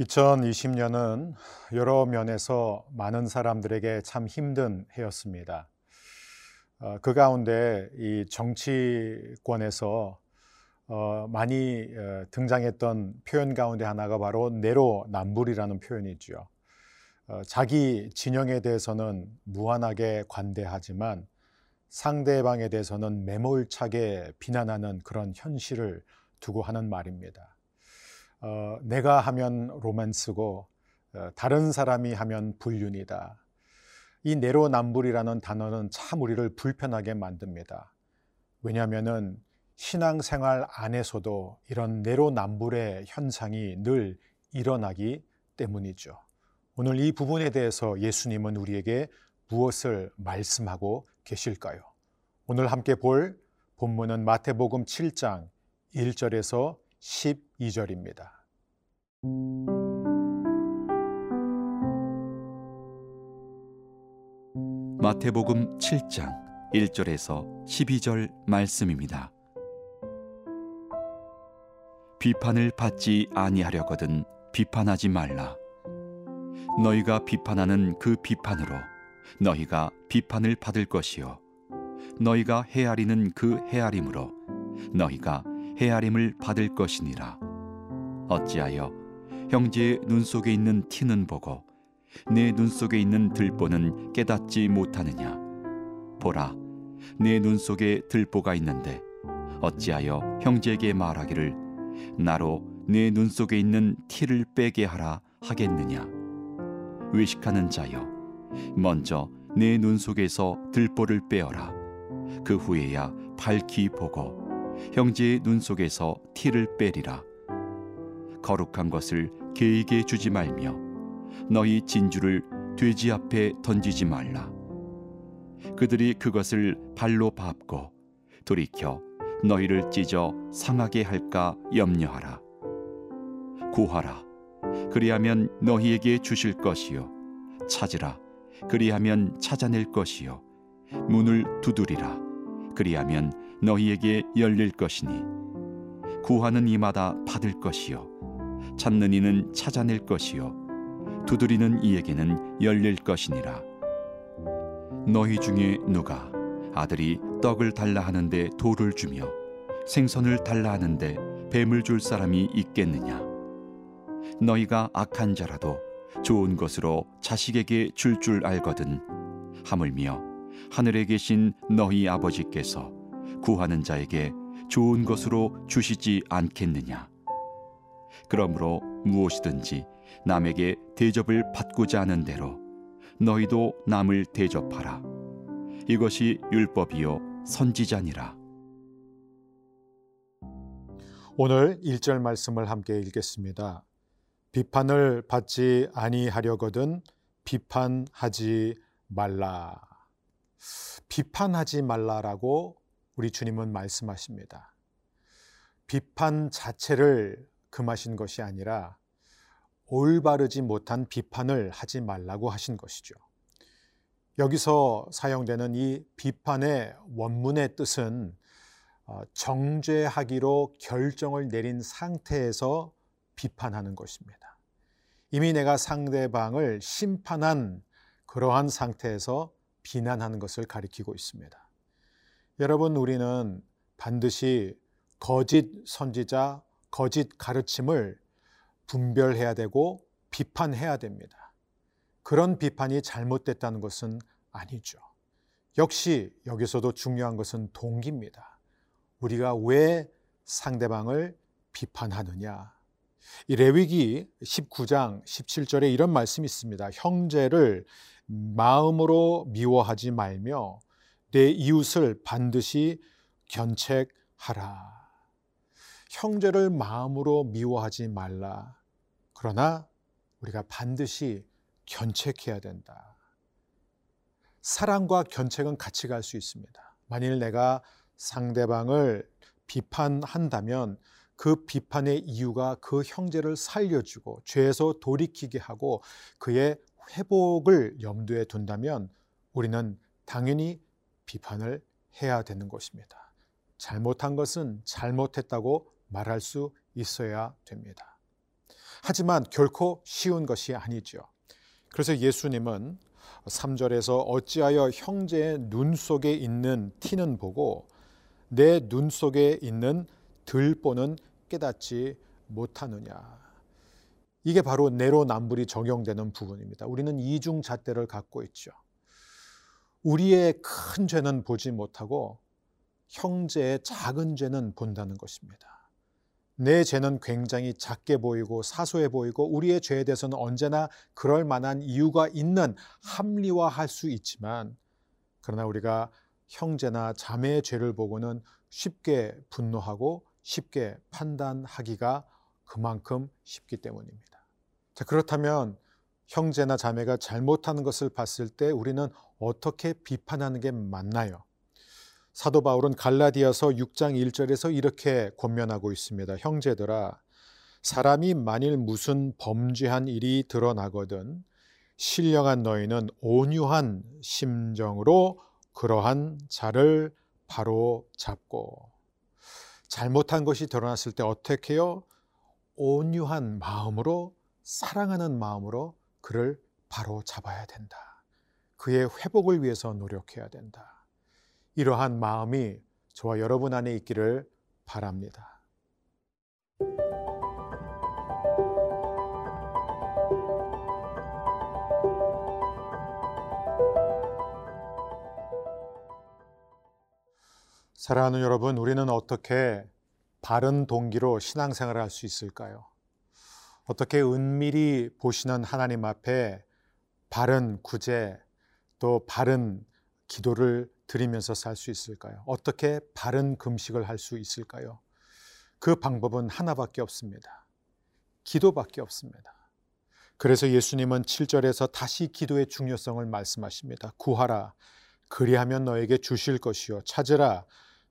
2020년은 여러 면에서 많은 사람들에게 참 힘든 해였습니다. 어, 그 가운데 이 정치권에서 어, 많이 어, 등장했던 표현 가운데 하나가 바로 내로남불이라는 표현이죠. 자기 진영에 대해서는 무한하게 관대하지만 상대방에 대해서는 매몰차게 비난하는 그런 현실을 두고 하는 말입니다. 어, 내가 하면 로맨스고 어, 다른 사람이 하면 불륜이다. 이 내로남불이라는 단어는 참 우리를 불편하게 만듭니다. 왜냐하면 신앙생활 안에서도 이런 내로남불의 현상이 늘 일어나기 때문이죠. 오늘 이 부분에 대해서 예수님은 우리에게 무엇을 말씀하고 계실까요? 오늘 함께 볼 본문은 마태복음 7장 1절에서 12절입니다. 마태복음 7장 1절에서 12절 말씀입니다. 비판을 받지 아니하려거든 비판하지 말라. 너희가 비판하는 그 비판으로 너희가 비판을 받을 것이요 너희가 헤아리는 그 헤아림으로 너희가 헤아림을 받을 것이니라. 어찌하여 형제의 눈 속에 있는 티는 보고 내 눈 속에 있는 들보는 깨닫지 못하느냐? 보라 내 눈 속에 들보가 있는데 어찌하여 형제에게 말하기를 나로 내 눈 속에 있는 티를 빼게 하라 하겠느냐? 외식하는 자여 먼저 내 눈 속에서 들보를 빼어라. 그 후에야 밝히 보고 형제의 눈 속에서 티를 빼리라 거룩한 것을 개에게 주지 말며 너희 진주를 돼지 앞에 던지지 말라. 그들이 그것을 발로 밟고 돌이켜 너희를 찢어 상하게 할까 염려하라. 구하라. 그리하면 너희에게 주실 것이요. 찾으라. 그리하면 찾아낼 것이요. 문을 두드리라. 그리하면 너희에게 열릴 것이니 구하는 이마다 받을 것이요. 찾는 이는 찾아낼 것이요 두드리는 이에게는 열릴 것이니라 너희 중에 누가 아들이 떡을 달라 하는데 돌을 주며 생선을 달라 하는데 뱀을 줄 사람이 있겠느냐 너희가 악한 자라도 좋은 것으로 자식에게 줄줄 줄 알거든 하물며 하늘에 계신 너희 아버지께서 구하는 자에게 좋은 것으로 주시지 않겠느냐 그러므로 무엇이든지 남에게 대접을 받고자 하는 대로 너희도 남을 대접하라. 이것이 율법이요 선지자니라. 오늘 1절 말씀을 함께 읽겠습니다. 비판을 받지 아니하려거든 비판하지 말라. 비판하지 말라라고 우리 주님은 말씀하십니다. 비판 자체를 금하신 것이 아니라 올바르지 못한 비판을 하지 말라고 하신 것이죠. 여기서 사용되는 이 비판의 원문의 뜻은 어, 정죄하기로 결정을 내린 상태에서 비판하는 것입니다. 이미 내가 상대방을 심판한 그러한 상태에서 비난하는 것을 가리키고 있습니다. 여러분, 우리는 반드시 거짓 선지자, 거짓 가르침을 분별해야 되고 비판해야 됩니다. 그런 비판이 잘못됐다는 것은 아니죠. 역시 여기서도 중요한 것은 동기입니다. 우리가 왜 상대방을 비판하느냐. 이 레위기 19장 17절에 이런 말씀이 있습니다. 형제를 마음으로 미워하지 말며 내 이웃을 반드시 견책하라. 형제를 마음으로 미워하지 말라. 그러나 우리가 반드시 견책해야 된다. 사랑과 견책은 같이 갈 수 있습니다. 만일 내가 상대방을 비판한다면 그 비판의 이유가 그 형제를 살려주고 죄에서 돌이키게 하고 그의 회복을 염두에 둔다면 우리는 당연히 비판을 해야 되는 것입니다. 잘못한 것은 잘못했다고 말할 수 있어야 됩니다. 하지만 결코 쉬운 것이 아니죠. 그래서 예수님은 3절에서 어찌하여 형제의 눈 속에 있는 티는 보고 내 눈 속에 있는 들보는 깨닫지 못하느냐. 이게 바로 내로남불이 적용되는 부분입니다. 우리는 이중 잣대를 갖고 있죠. 우리의 큰 죄는 보지 못하고 형제의 작은 죄는 본다는 것입니다. 내 죄는 굉장히 작게 보이고 사소해 보이고 우리의 죄에 대해서는 언제나 그럴 만한 이유가 있는 합리화할 수 있지만 그러나 우리가 형제나 자매의 죄를 보고는 쉽게 분노하고 쉽게 판단하기가 그만큼 쉽기 때문입니다. 자, 그렇다면 형제나 자매가 잘못하는 것을 봤을 때 우리는 어떻게 비판하는 게 맞나요? 사도 바울은 갈라디아서 6장 1절에서 이렇게 권면하고 있습니다. 형제들아 사람이 만일 무슨 범죄한 일이 드러나거든 신령한 너희는 온유한 심정으로 그러한 자를 바로 잡고 잘못한 것이 드러났을 때 어떻게 해요? 온유한 마음으로 사랑하는 마음으로 그를 바로 잡아야 된다. 그의 회복을 위해서 노력해야 된다. 이러한 마음이 저와 여러분 안에 있기를 바랍니다. 사랑하는 여러분, 우리는 어떻게 바른 동기로 신앙생활을 할 수 있을까요? 어떻게 은밀히 보시는 하나님 앞에 바른 구제 또 바른 기도를 드리면서 살 수 있을까요? 어떻게 바른 금식을 할 수 있을까요? 그 방법은 하나밖에 없습니다. 기도밖에 없습니다. 그래서 예수님은 7절에서 다시 기도의 중요성을 말씀하십니다. 구하라. 그리하면 너에게 주실 것이요. 찾으라.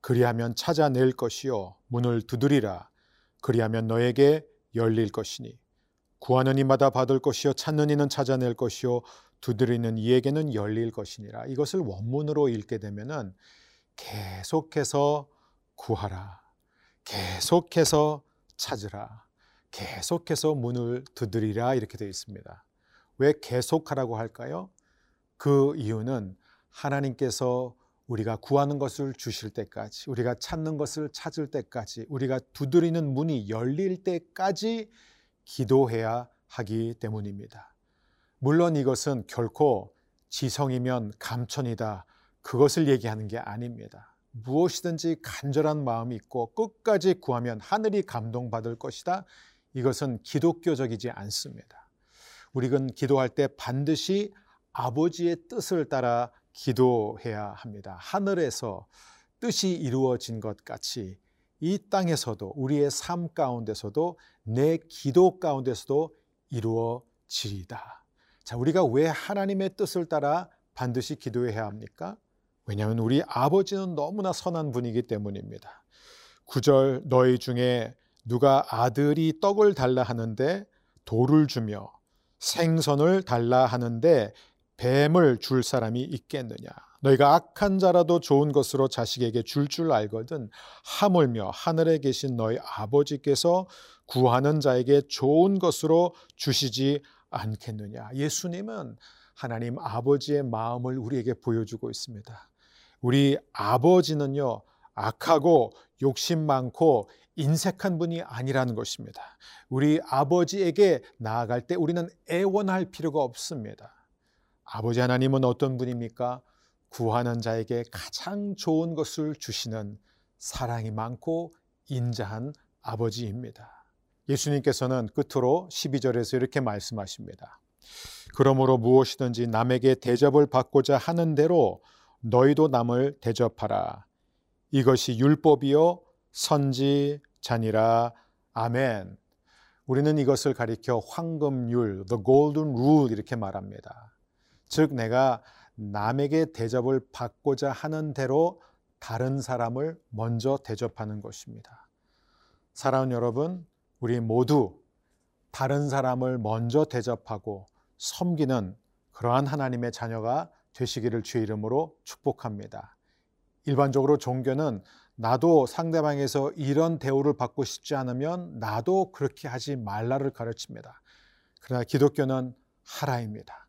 그리하면 찾아낼 것이요. 문을 두드리라. 그리하면 너에게 열릴 것이니. 구하는 이마다 받을 것이요. 찾는 이는 찾아낼 것이요. 두드리는 이에게는 열릴 것이니라. 이것을 원문으로 읽게 되면은 계속해서 구하라. 계속해서 찾으라. 계속해서 문을 두드리라 이렇게 되어 있습니다. 왜 계속하라고 할까요? 그 이유는 하나님께서 우리가 구하는 것을 주실 때까지, 우리가 찾는 것을 찾을 때까지, 우리가 두드리는 문이 열릴 때까지 기도해야 하기 때문입니다. 물론 이것은 결코 지성이면 감천이다. 그것을 얘기하는 게 아닙니다. 무엇이든지 간절한 마음이 있고 끝까지 구하면 하늘이 감동받을 것이다. 이것은 기독교적이지 않습니다. 우리는 기도할 때 반드시 아버지의 뜻을 따라 기도해야 합니다. 하늘에서 뜻이 이루어진 것 같이 이 땅에서도 우리의 삶 가운데서도 내 기도 가운데서도 이루어지리다. 자, 우리가 왜 하나님의 뜻을 따라 반드시 기도해야 합니까? 왜냐하면 우리 아버지는 너무나 선한 분이기 때문입니다. 9절 너희 중에 누가 아들이 떡을 달라 하는데 돌을 주며 생선을 달라 하는데 뱀을 줄 사람이 있겠느냐? 너희가 악한 자라도 좋은 것으로 자식에게 줄줄 줄 알거든 하물며 하늘에 계신 너희 아버지께서 구하는 자에게 좋은 것으로 주시지 않겠느냐. 예수님은 하나님 아버지의 마음을 우리에게 보여주고 있습니다. 우리 아버지는요, 악하고 욕심 많고 인색한 분이 아니라는 것입니다. 우리 아버지에게 나아갈 때 우리는 애원할 필요가 없습니다. 아버지 하나님은 어떤 분입니까? 구하는 자에게 가장 좋은 것을 주시는 사랑이 많고 인자한 아버지입니다. 예수님께서는 끝으로 12절에서 이렇게 말씀하십니다. 그러므로 무엇이든지 남에게 대접을 받고자 하는 대로 너희도 남을 대접하라. 이것이 율법이요 선지자니라. 아멘. 우리는 이것을 가리켜 황금율, the golden rule 이렇게 말합니다. 즉 내가 남에게 대접을 받고자 하는 대로 다른 사람을 먼저 대접하는 것입니다. 사랑하는 여러분, 우리 모두 다른 사람을 먼저 대접하고 섬기는 그러한 하나님의 자녀가 되시기를 주의 이름으로 축복합니다. 일반적으로 종교는 나도 상대방에서 이런 대우를 받고 싶지 않으면 나도 그렇게 하지 말라를 가르칩니다. 그러나 기독교는 하라입니다.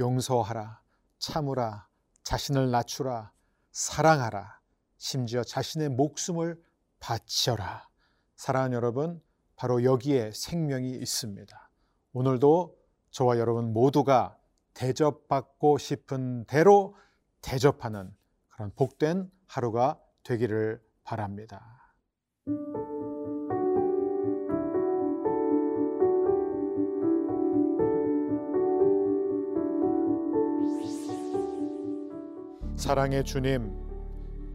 용서하라, 참으라, 자신을 낮추라, 사랑하라, 심지어 자신의 목숨을 바쳐라. 사랑하는 여러분, 바로 여기에 생명이 있습니다. 오늘도 저와 여러분 모두가 대접받고 싶은 대로 대접하는 그런 복된 하루가 되기를 바랍니다. 사랑의 주님,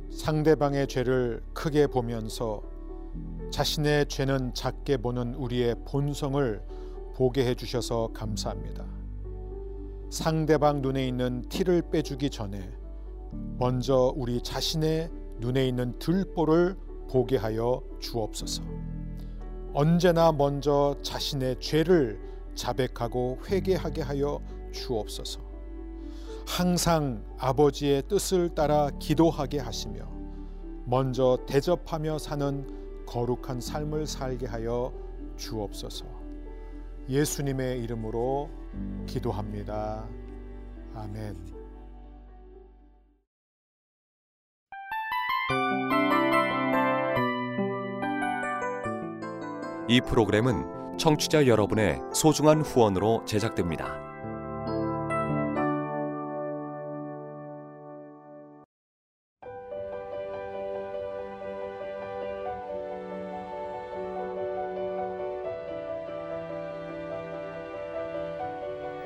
상대방의 죄를 크게 보면서 자신의 죄는 작게 보는 우리의 본성을 보게 해주셔서 감사합니다. 상대방 눈에 있는 티를 빼주기 전에 먼저 우리 자신의 눈에 있는 들보를 보게 하여 주옵소서. 언제나 먼저 자신의 죄를 자백하고 회개하게 하여 주옵소서. 항상 아버지의 뜻을 따라 기도하게 하시며 먼저 대접하며 사는 거룩한 삶을 살게 하여 주옵소서. 예수님의 이름으로 기도합니다. 아멘. 이 프로그램은 청취자 여러분의 소중한 후원으로 제작됩니다.